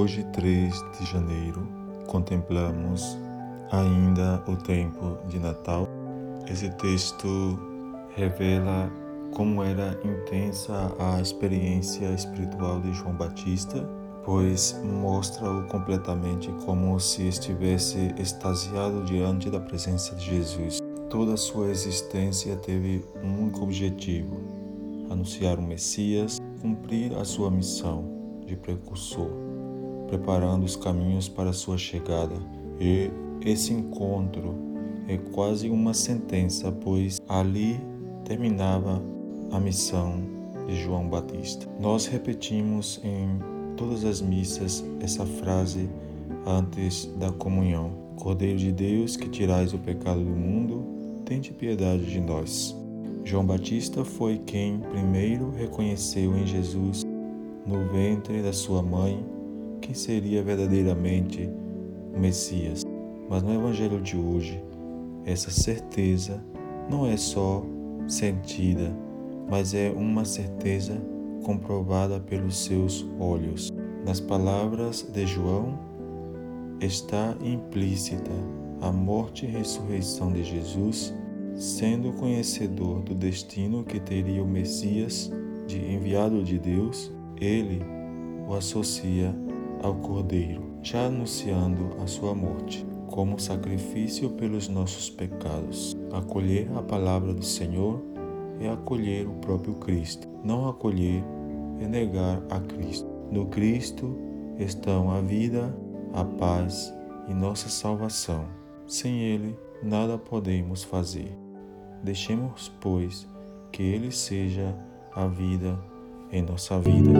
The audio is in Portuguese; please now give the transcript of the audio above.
Hoje, 3 de janeiro, contemplamos ainda o tempo de Natal. Esse texto revela como era intensa a experiência espiritual de João Batista, pois mostra-o completamente como se estivesse extasiado diante da presença de Jesus. Toda sua existência teve um único objetivo: anunciar o Messias, cumprir a sua missão de precursor, preparando os caminhos para sua chegada. E esse encontro é quase uma sentença, pois ali terminava a missão de João Batista. Nós repetimos em todas as missas essa frase antes da comunhão: Cordeiro de Deus que tirais o pecado do mundo, tende piedade de nós. João Batista foi quem primeiro reconheceu em Jesus, no ventre da sua mãe, quem seria verdadeiramente o Messias. Mas no Evangelho de hoje, essa certeza não é só sentida, mas é uma certeza comprovada pelos seus olhos. Nas palavras de João está implícita a morte e ressurreição de Jesus, sendo conhecedor do destino que teria o Messias de enviado de Deus, ele o associa ao Cordeiro, já anunciando a sua morte como sacrifício pelos nossos pecados. Acolher a palavra do Senhor é acolher o próprio Cristo. Não acolher é negar a Cristo. No Cristo estão a vida, a paz e nossa salvação. Sem Ele, nada podemos fazer. Deixemos, pois, que Ele seja a vida em nossa vida.